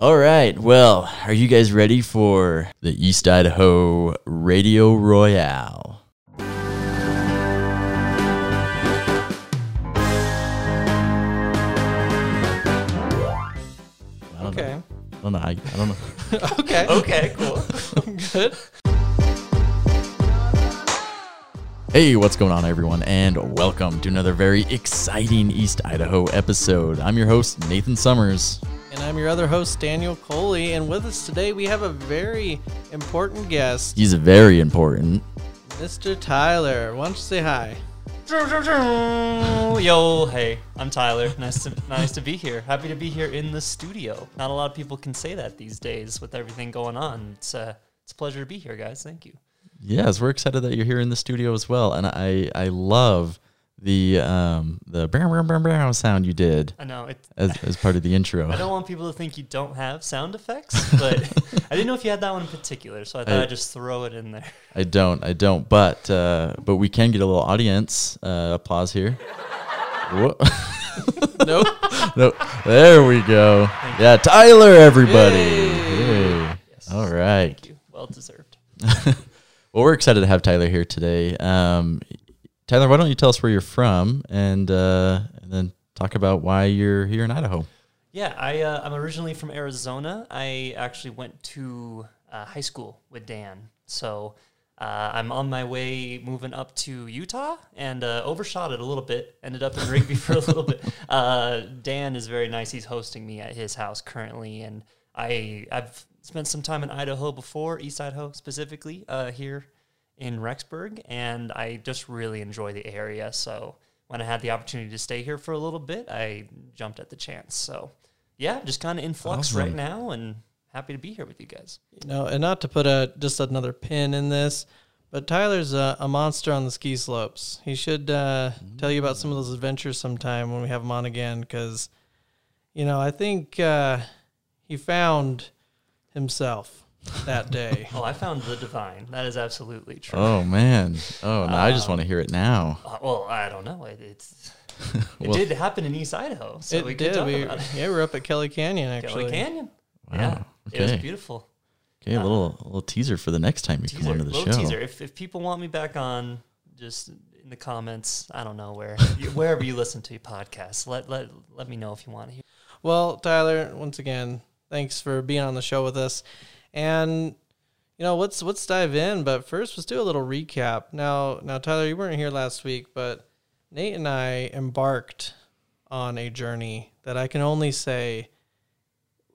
All right. Well, are you guys ready for the East Idaho Radio Royale? I don't Okay. I don't know. I, I don't know. okay. Okay, cool. Good. Hey, what's going on, everyone, and welcome to another very exciting East Idaho episode. I'm your host, Nathan Summers. And I'm your other host, Daniel Coley. And with us today, we have a very important guest, He's very important. Mr. Tyler. Why don't you say hi? Yo, hey, I'm Tyler. Nice to nice to be here. Happy to be here in the studio. Not a lot of people can say that these days with everything going on. It's uh, it's a pleasure to be here, guys. Thank you. Yes, we're excited that you're here in the studio as well, and I I love the um the brow brow brow brow sound you did I know it. as, as part of the intro. I don't want people to think you don't have sound effects, but I didn't know if you had that one in particular, so I thought I- would just throw it in there. I don't, I don't, but uh, but we can get a little audience uh, applause here. Nope. no, there we go. Yeah, Tyler, everybody. Yay. Hey. All right. Thank you. Well deserved. Well, we're excited to have Tyler here today. Um, Tyler, why don't you tell us where you're from and uh, and then talk about why you're here in Idaho? Yeah, I uh, I'm originally from Arizona. I actually went to uh, high school with Dan, so uh, I'm on my way moving up to Utah and uh, overshot it a little bit. Ended up in Rigby for a little bit. Uh, Dan is very nice. He's hosting me at his house currently, and I I've spent some time in Idaho before, East Idaho specifically, uh, here in Rexburg, and I just really enjoy the area. So when I had the opportunity to stay here for a little bit, I jumped at the chance. So yeah, just kind of in flux right Awesome. now, and happy to be here with you guys. You know, and not to put a just another pin in this, but Tyler's a, a monster on the ski slopes. He should uh, tell you about some of those adventures sometime when we have him on again, because, you know, I think uh, he found himself that day. Oh, I found the divine. That is absolutely true. Oh man! Oh, no, I just Um, want to hear it now. Uh, well, I don't know. It, it's it did happen in East Idaho, so it we did. talk We, about it. yeah, we're up at Kelly Canyon actually. Kelly Canyon. Wow. Yeah, it was Okay. beautiful. Okay, a little a little teaser for the next time you Teaser, come onto the little show. teaser. If if people want me back on, just in the comments, I don't know where, wherever you listen to your podcasts, let let let me know if you want to hear. Well, Tyler, once again, thanks for being on the show with us. And you know, let's let's dive in, but first let's do a little recap. Now, now Tyler, you weren't here last week, but Nate and I embarked on a journey that I can only say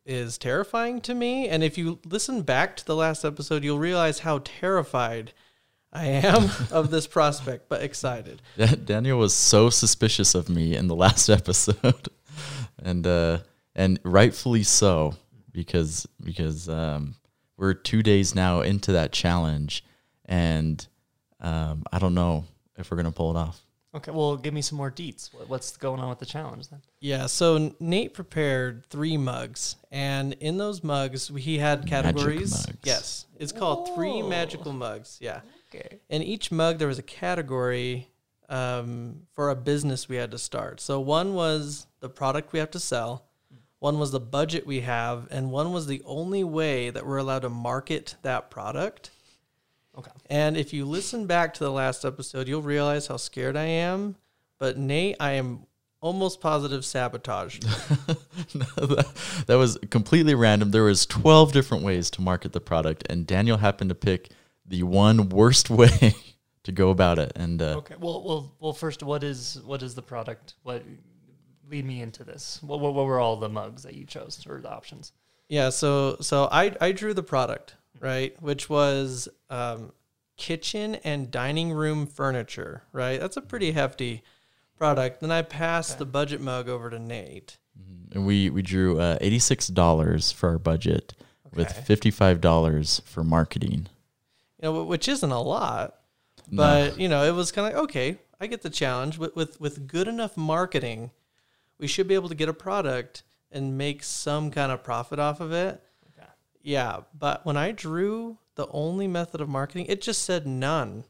is terrifying to me. And if you listen back to the last episode, you'll realize how terrified I am of this prospect, but excited. Daniel was so suspicious of me in the last episode, and uh, and rightfully so because because um, we're two days now into that challenge, and um, I don't know if we're gonna pull it off. Okay, well, give me some more deets. What's going on with the challenge then? Yeah, so Nate prepared three mugs, and in those mugs he had Magic categories. mugs. Yes, it's called three magical mugs. Yeah, Okay. in each mug there was a category um, for a business we had to start. So one was the product we have to sell, one was the budget we have, and one was the only way that we're allowed to market that product. Okay. And if you listen back to the last episode, you'll realize how scared I am. But Nate, I am almost positive sabotage. No, that, that was completely random. There was twelve different ways to market the product, and Daniel happened to pick the one worst way to go about it. And uh, Okay. Well, well, well. First, what is what is the product? What lead me into this? What, what, what were all the mugs that you chose or the options? Yeah, so so I I drew the product right, which was um, kitchen and dining room furniture. Right, that's a pretty hefty product. Then I passed the budget mug over to Nate. and we we drew uh, eighty six dollars for our budget, with fifty five dollars for marketing. You know, which isn't a lot, No. but you know, it was kind of like okay. I get the challenge with with with good enough marketing, we should be able to get a product and make some kind of profit off of it. Okay. Yeah, but when I drew the only method of marketing, it just said none,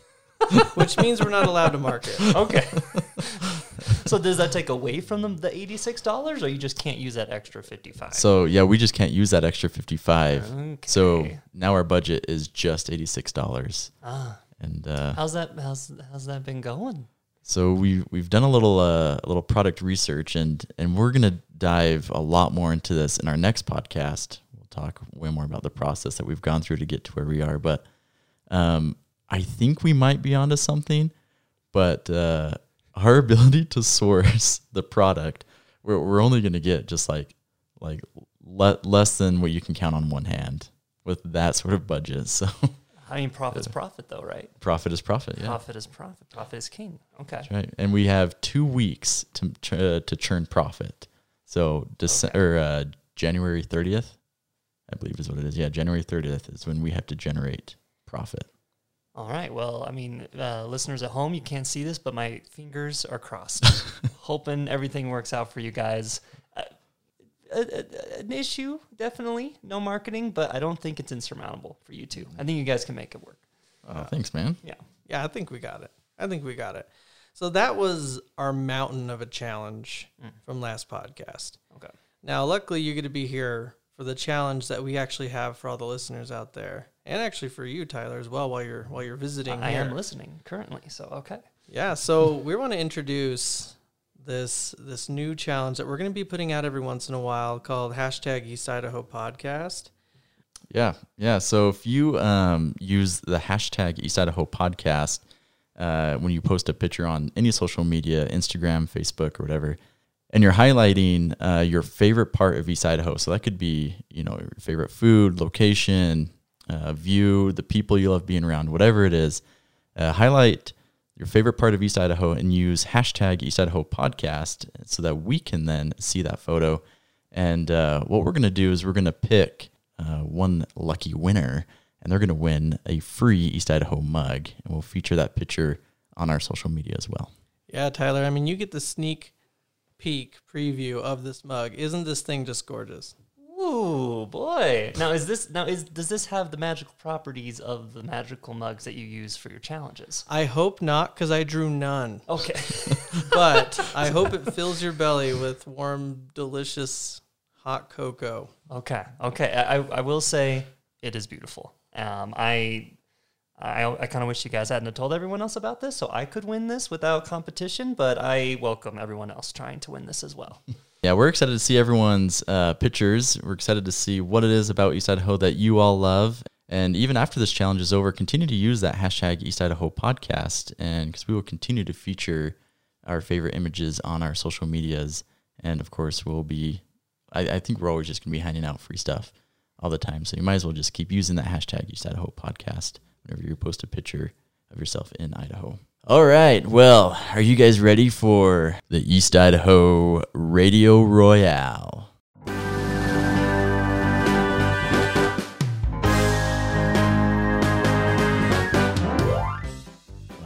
which means we're not allowed to market. Okay. so does that take away from them the eighty six dollars, or you just can't use that extra fifty five? So yeah, we just can't use that extra fifty five. So now our budget is just eighty six dollars. Ah, And uh, how's that? How's how's that been going? So we we've done a little uh, little product research and and we're gonna dive a lot more into this in our next podcast. We'll talk way more about the process that we've gone through to get to where we are. But um, I think we might be onto something. But uh, our ability to source the product, we're we're only gonna get just like like le- less than what you can count on one hand with that sort of budget. So I mean, profit's profit, though, right? profit is profit. Yeah. Profit is profit. Profit is king. Okay. That's right. And we have two weeks to uh, to churn profit. So Dece- or uh, January thirtieth, I believe is what it is. Yeah, January thirtieth is when we have to generate profit. All right. Well, I mean, uh, listeners at home, you can't see this, but my fingers are crossed, hoping everything works out for you guys. Uh, a, a- an issue, definitely, no marketing, but I don't think it's insurmountable for you two. I think you guys can make it work. Oh, thanks, man. Yeah. Yeah, I think we got it. I think we got it. So that was our mountain of a challenge from last podcast. Okay. Now, luckily, you're going to be here for the challenge that we actually have for all the listeners out there, and actually for you, Tyler, as well. While you're while you're visiting, I here. am listening currently, so okay. Yeah, so we want to introduce this this new challenge that we're going to be putting out every once in a while called hashtag East Idaho Podcast. Yeah, yeah. So if you um, use the hashtag East Idaho Podcast uh, when you post a picture on any social media, Instagram, Facebook, or whatever, and you're highlighting uh, your favorite part of East Idaho, so that could be you know your favorite food, location, uh, view, the people you love being around, whatever it is, uh, highlight your favorite part of East Idaho and use hashtag East Idaho Podcast so that we can then see that photo. And uh, what we're going to do is we're going to pick uh, one lucky winner, and they're going to win a free East Idaho mug. And we'll feature that picture on our social media as well. Yeah, Tyler, I mean, you get the sneak peek preview of this mug. Isn't this thing just gorgeous? Ooh boy! Now is this now is does this have the magical properties of the magical mugs that you use for your challenges? I hope not, because I drew none. Okay. But I hope it fills your belly with warm, delicious hot cocoa. Okay. Okay. I, I will say it is beautiful. Um, I I, I kind of wish you guys hadn't have told everyone else about this, so I could win this without competition. But I welcome everyone else trying to win this as well. Yeah, we're excited to see everyone's uh, pictures. We're excited to see what it is about East Idaho that you all love. And even after this challenge is over, continue to use that hashtag East Idaho podcast, and because we will continue to feature our favorite images on our social medias, and of course, we'll be. I, I think we're always just gonna be handing out free stuff all the time, so you might as well just keep using that hashtag East Idaho podcast whenever you post a picture of yourself in Idaho. All right. Well, are you guys ready for the East Idaho Radio Royale? I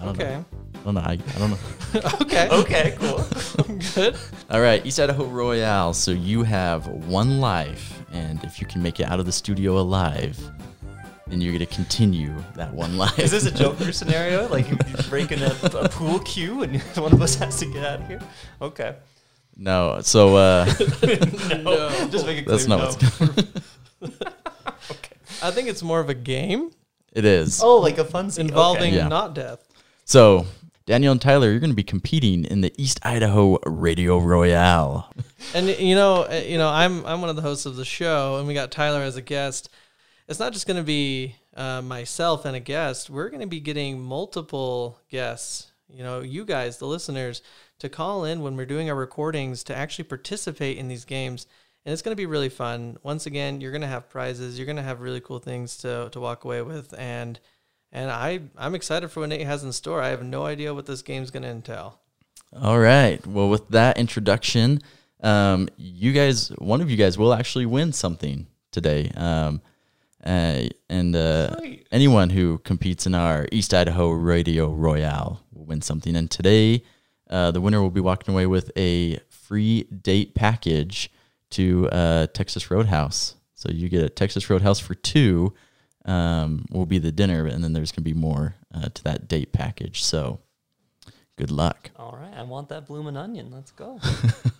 don't know. Okay. I don't know. I, I don't know. okay. Okay. Cool. Good. All right, East Idaho Royale. So you have one life, and if you can make it out of the studio alive, then you're going to continue that one life. Is this a Joker scenario? Like you- you're breaking a, a pool cue, and one of us has to get out of here? Okay. no. So uh, No. Just make it clear. that's not no. what's. I think it's more of a game It is. Oh, like a fun scene. involving Yeah. not death. So Daniel and Tyler, you're going to be competing in the East Idaho Radio Royale. And you know, uh, you know, I'm I'm one of the hosts of the show, and we got Tyler as a guest. It's not just going to be uh, myself and a guest. We're going to be getting multiple guests. You know, you guys, the listeners, to call in when we're doing our recordings to actually participate in these games, and it's going to be really fun. Once again, you're going to have prizes. You're going to have really cool things to to walk away with, and and I I'm excited for what Nate has in store. I have no idea what this game's going to entail. All right. Well, with that introduction, um, you guys, one of you guys will actually win something today. Um, uh, and uh, anyone who competes in our East Idaho Radio Royale will win something. And today, uh, the winner will be walking away with a free date package to uh, Texas Roadhouse. So you get a Texas Roadhouse for two. Um, will be the dinner, and then there's gonna be more uh, to that date package. So Good luck. All right, I want that bloomin' onion. Let's go.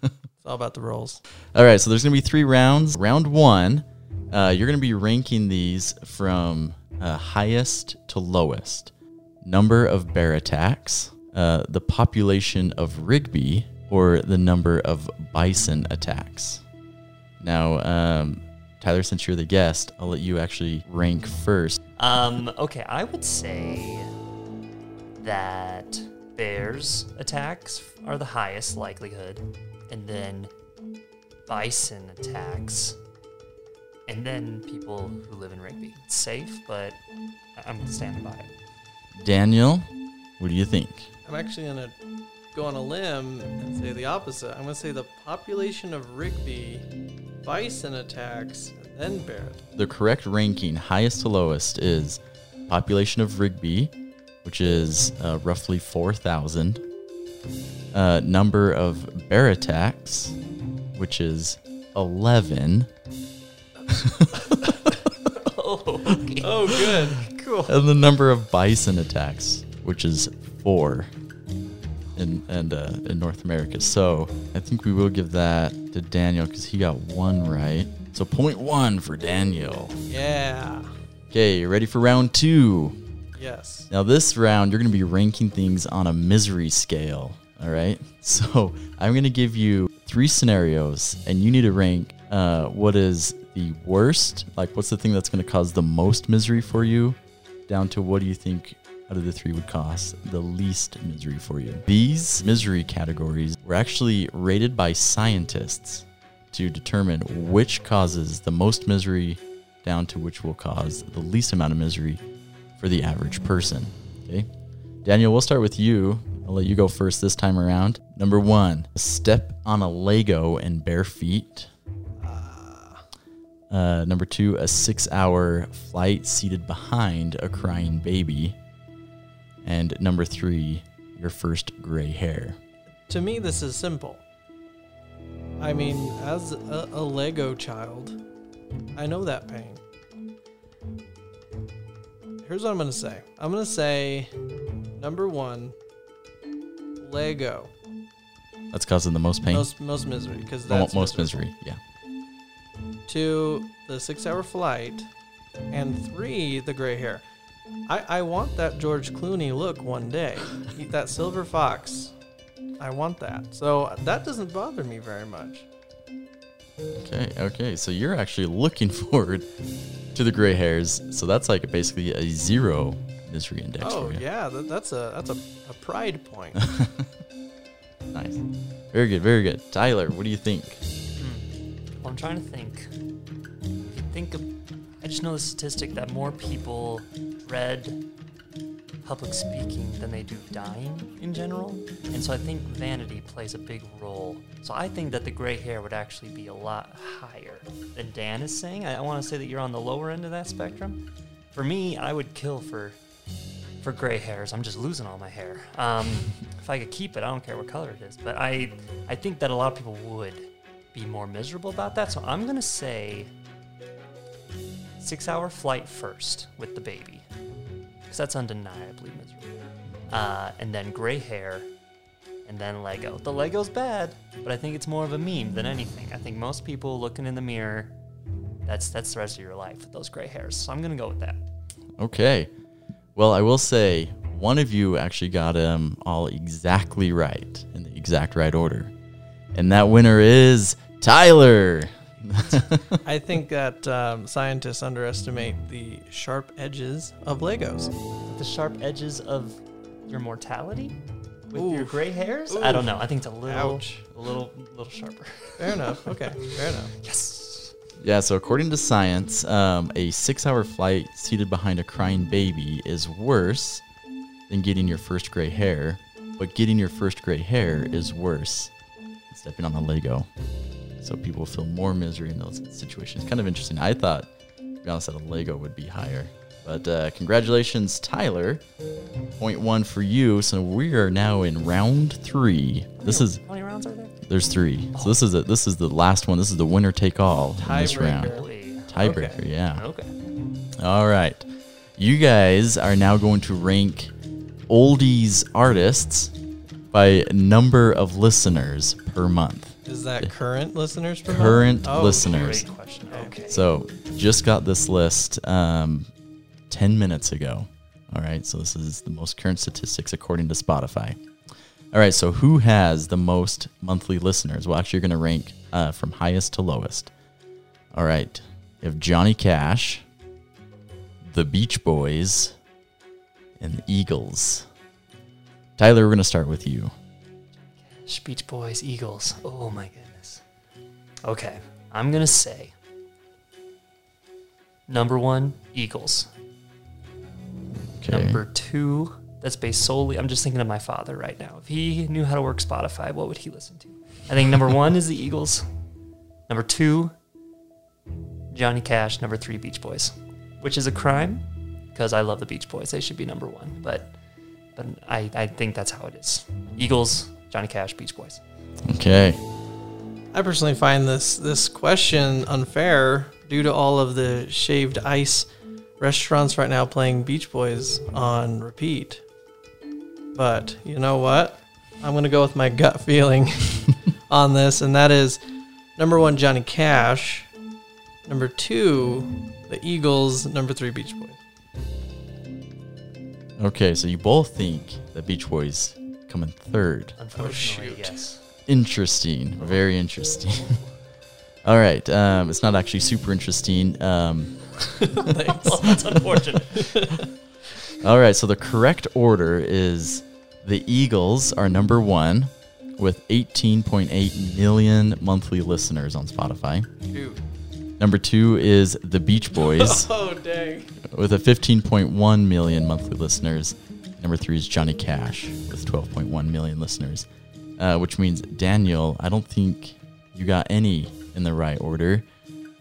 It's all about the rolls. All right, so there's going to be three rounds. Round one, uh, you're going to be ranking these from uh, highest to lowest. Number of bear attacks, uh, the population of Rigby, or the number of bison attacks. Now, um, Tyler, since you're the guest, I'll let you actually rank first. Um, okay, I would say that bears attacks are the highest likelihood, and then bison attacks, and then people who live in Rigby. It's safe, but I- I'm standing by it. Daniel, what do you think? I'm actually gonna go on a limb and say the opposite. I'm gonna say the population of Rigby, bison attacks, and then bear. the correct ranking, highest to lowest, is population of Rigby, which is uh, roughly 4,000. Uh, number of bear attacks, which is 11. Oh, okay. Oh, good. cool. And the number of bison attacks, which is 4 in, and, uh, in North America. So I think we will give that to Daniel because he got one right. So point one for Daniel. Yeah. Okay, you ready for round two? Yes. Now, this round, you're going to be ranking things on a misery scale. All right. So, I'm going to give you three scenarios, and you need to rank uh, what is the worst, like what's the thing that's going to cause the most misery for you, down to what do you think out of the three would cause the least misery for you. These misery categories were actually rated by scientists to determine which causes the most misery down to which will cause the least amount of misery for the average person. Okay. Daniel, we'll start with you. I'll let you go first this time around. Number one, step on a Lego in bare feet. Uh, number two, a six hour flight seated behind a crying baby. And number three, your first gray hair. To me, this is simple. I mean, as a, a Lego child, I know that pain. Here's what I'm gonna say. I'm gonna say, number one, Lego. That's causing the most pain. Most most misery because Mo- most misery. Yeah. Two, the six-hour flight, and three, the gray hair. I, I want that George Clooney look one day. Eat that silver fox. I want that. So that doesn't bother me very much. Okay, okay. So you're actually looking forward to the gray hairs. So that's like basically a zero misery index Oh for you. yeah, that, that's a that's a, a pride point. Nice. Very good, very good. Tyler, what do you think? Hmm. Well, I'm trying to think. Just know the statistic that more people dread public speaking than they do dying in general, and so I think vanity plays a big role. So I think that the gray hair would actually be a lot higher than Dan is saying. I, I want to say that you're on the lower end of that spectrum. For me, I would kill for for gray hairs. I'm just losing all my hair. Um, if I could keep it, I don't care what color it is. But I, I think that a lot of people would be more miserable about that. So I'm gonna say six-hour flight first with the baby, because that's undeniably miserable. Uh, and then gray hair, and then Lego. The Lego's bad, but I think it's more of a meme than anything. I think most people looking in the mirror, that's that's the rest of your life with those gray hairs. So I'm gonna go with that. Okay. Well, I will say one of you actually got them all exactly right in the exact right order. And that winner is Tyler. I think that um, scientists underestimate the sharp edges of Legos. the sharp edges of your mortality with your gray hairs. I don't know. I think it's a little, Ouch. a little, little sharper. Fair enough. Okay, fair enough. Yes. Yeah, so according to science, um, a six hour flight seated behind a crying baby is worse than getting your first gray hair, but getting your first gray hair is worse than stepping on a Lego. So people feel more misery in those situations. Kind of interesting. I thought, to be honest, that a Lego would be higher. But uh, congratulations, Tyler. Point one for you. So we are now in round three. This is How many rounds are there? there's three. So this is a, this is the last one. This is the winner take all in this round. Tiebreaker. Tiebreaker, Okay. yeah. Okay. All right. You guys are now going to rank oldies artists by number of listeners per month. Is that current listeners per? Current Oh, listeners. Great question. Okay. So just got this list um, 10 minutes ago. All right, so this is the most current statistics according to Spotify. All right, so who has the most monthly listeners? Well, actually, you're going to rank uh, from highest to lowest. All right, you have Johnny Cash, the Beach Boys, and the Eagles. Tyler, we're going to start with you. Beach Boys, Eagles. Oh my goodness. Okay, I'm gonna say number one, Eagles. Okay. Number two, that's based solely. I'm just thinking of my father right now. If he knew how to work Spotify, what would he listen to? I think number one is the Eagles. Number two, Johnny Cash. Number three, Beach Boys, which is a crime because I love the Beach Boys. They should be number one, but but I, I think that's how it is. Eagles, Johnny Cash, Beach Boys. Okay. I personally find this this question unfair due to all of the shaved ice restaurants right now playing Beach Boys on repeat. But you know what? I'm gonna go with my gut feeling on this, and that is number one Johnny Cash, number two the Eagles, number three Beach Boys. Okay, so you both think the Beach Boys come in third. Unfortunately, shoot. yes. Interesting. Very interesting. All right. Um, it's not actually super interesting. Um, well, that's unfortunate. all right. So the correct order is the Eagles are number one with 18.8 million monthly listeners on Spotify. Shoot. Number two is the Beach Boys Oh dang. with a 15.1 million monthly listeners. Number three is Johnny Cash with 12.1 million listeners, uh, which means Daniel, I don't think you got any in the right order,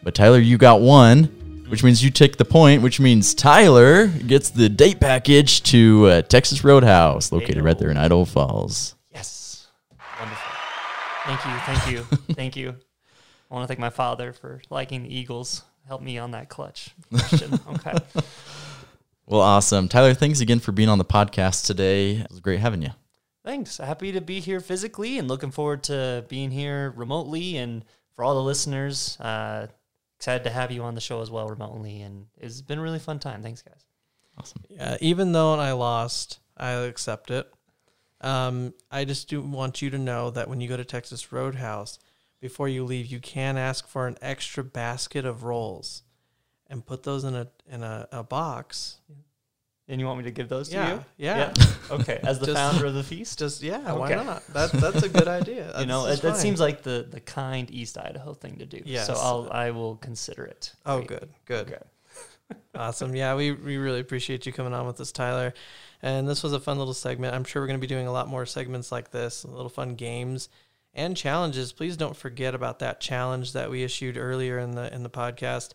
but Tyler, you got one, which means you take the point, which means Tyler gets the date package to uh, Texas Roadhouse, located right there in Idaho Falls. Yes. Wonderful. Thank you. Thank you. thank you. I want to thank my father for liking the Eagles. Help me on that clutch question. Okay. Well, awesome. Tyler, thanks again for being on the podcast today. It was great having you. Thanks. Happy to be here physically and looking forward to being here remotely. And for all the listeners, uh, excited to have you on the show as well remotely. And it's been a really fun time. Thanks, guys. Awesome. Yeah, even though I lost, I accept it. Um, I just do want you to know that when you go to Texas Roadhouse, before you leave, you can ask for an extra basket of rolls, and put those in a in a, a box. And you want me to give those to Yeah, you? yeah. Okay. As the Just- founder of the feast. Just yeah, why not? That that's a good idea. you know, it, that seems like the, the kind East Idaho thing to do. Yes. So I'll I will consider it. Oh, good, good. Okay. Awesome. Yeah, we, we really appreciate you coming on with us, Tyler. And this was a fun little segment. I'm sure we're going to be doing a lot more segments like this, little fun games and challenges. Please don't forget about that challenge that we issued earlier in the in the podcast.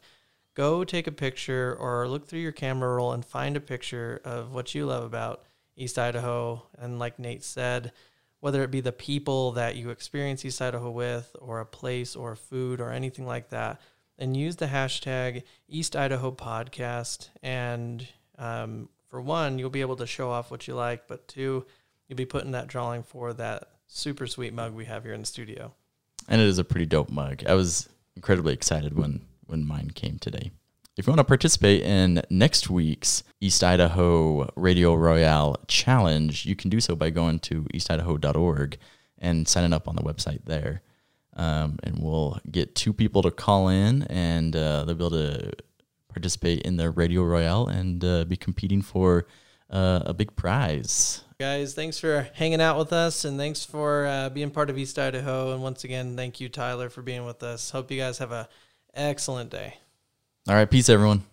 Go take a picture or look through your camera roll and find a picture of what you love about East Idaho. And like Nate said, whether it be the people that you experience East Idaho with, or a place, or food, or anything like that, and use the hashtag East Idaho Podcast. And um, for one, you'll be able to show off what you like, but two, you'll be putting that drawing for that super sweet mug we have here in the studio. and it is a pretty dope mug. I was incredibly excited when when mine came today. If you want to participate in next week's East Idaho Radio Royale Challenge, you can do so by going to eastidaho.org and signing up on the website there. Um, and we'll get two people to call in, and uh, they'll be able to participate in the Radio Royale and uh, be competing for uh, a big prize. Guys, thanks for hanging out with us and thanks for uh, being part of East Idaho. And once again, thank you, Tyler, for being with us. Hope you guys have a excellent day. All right, peace, everyone.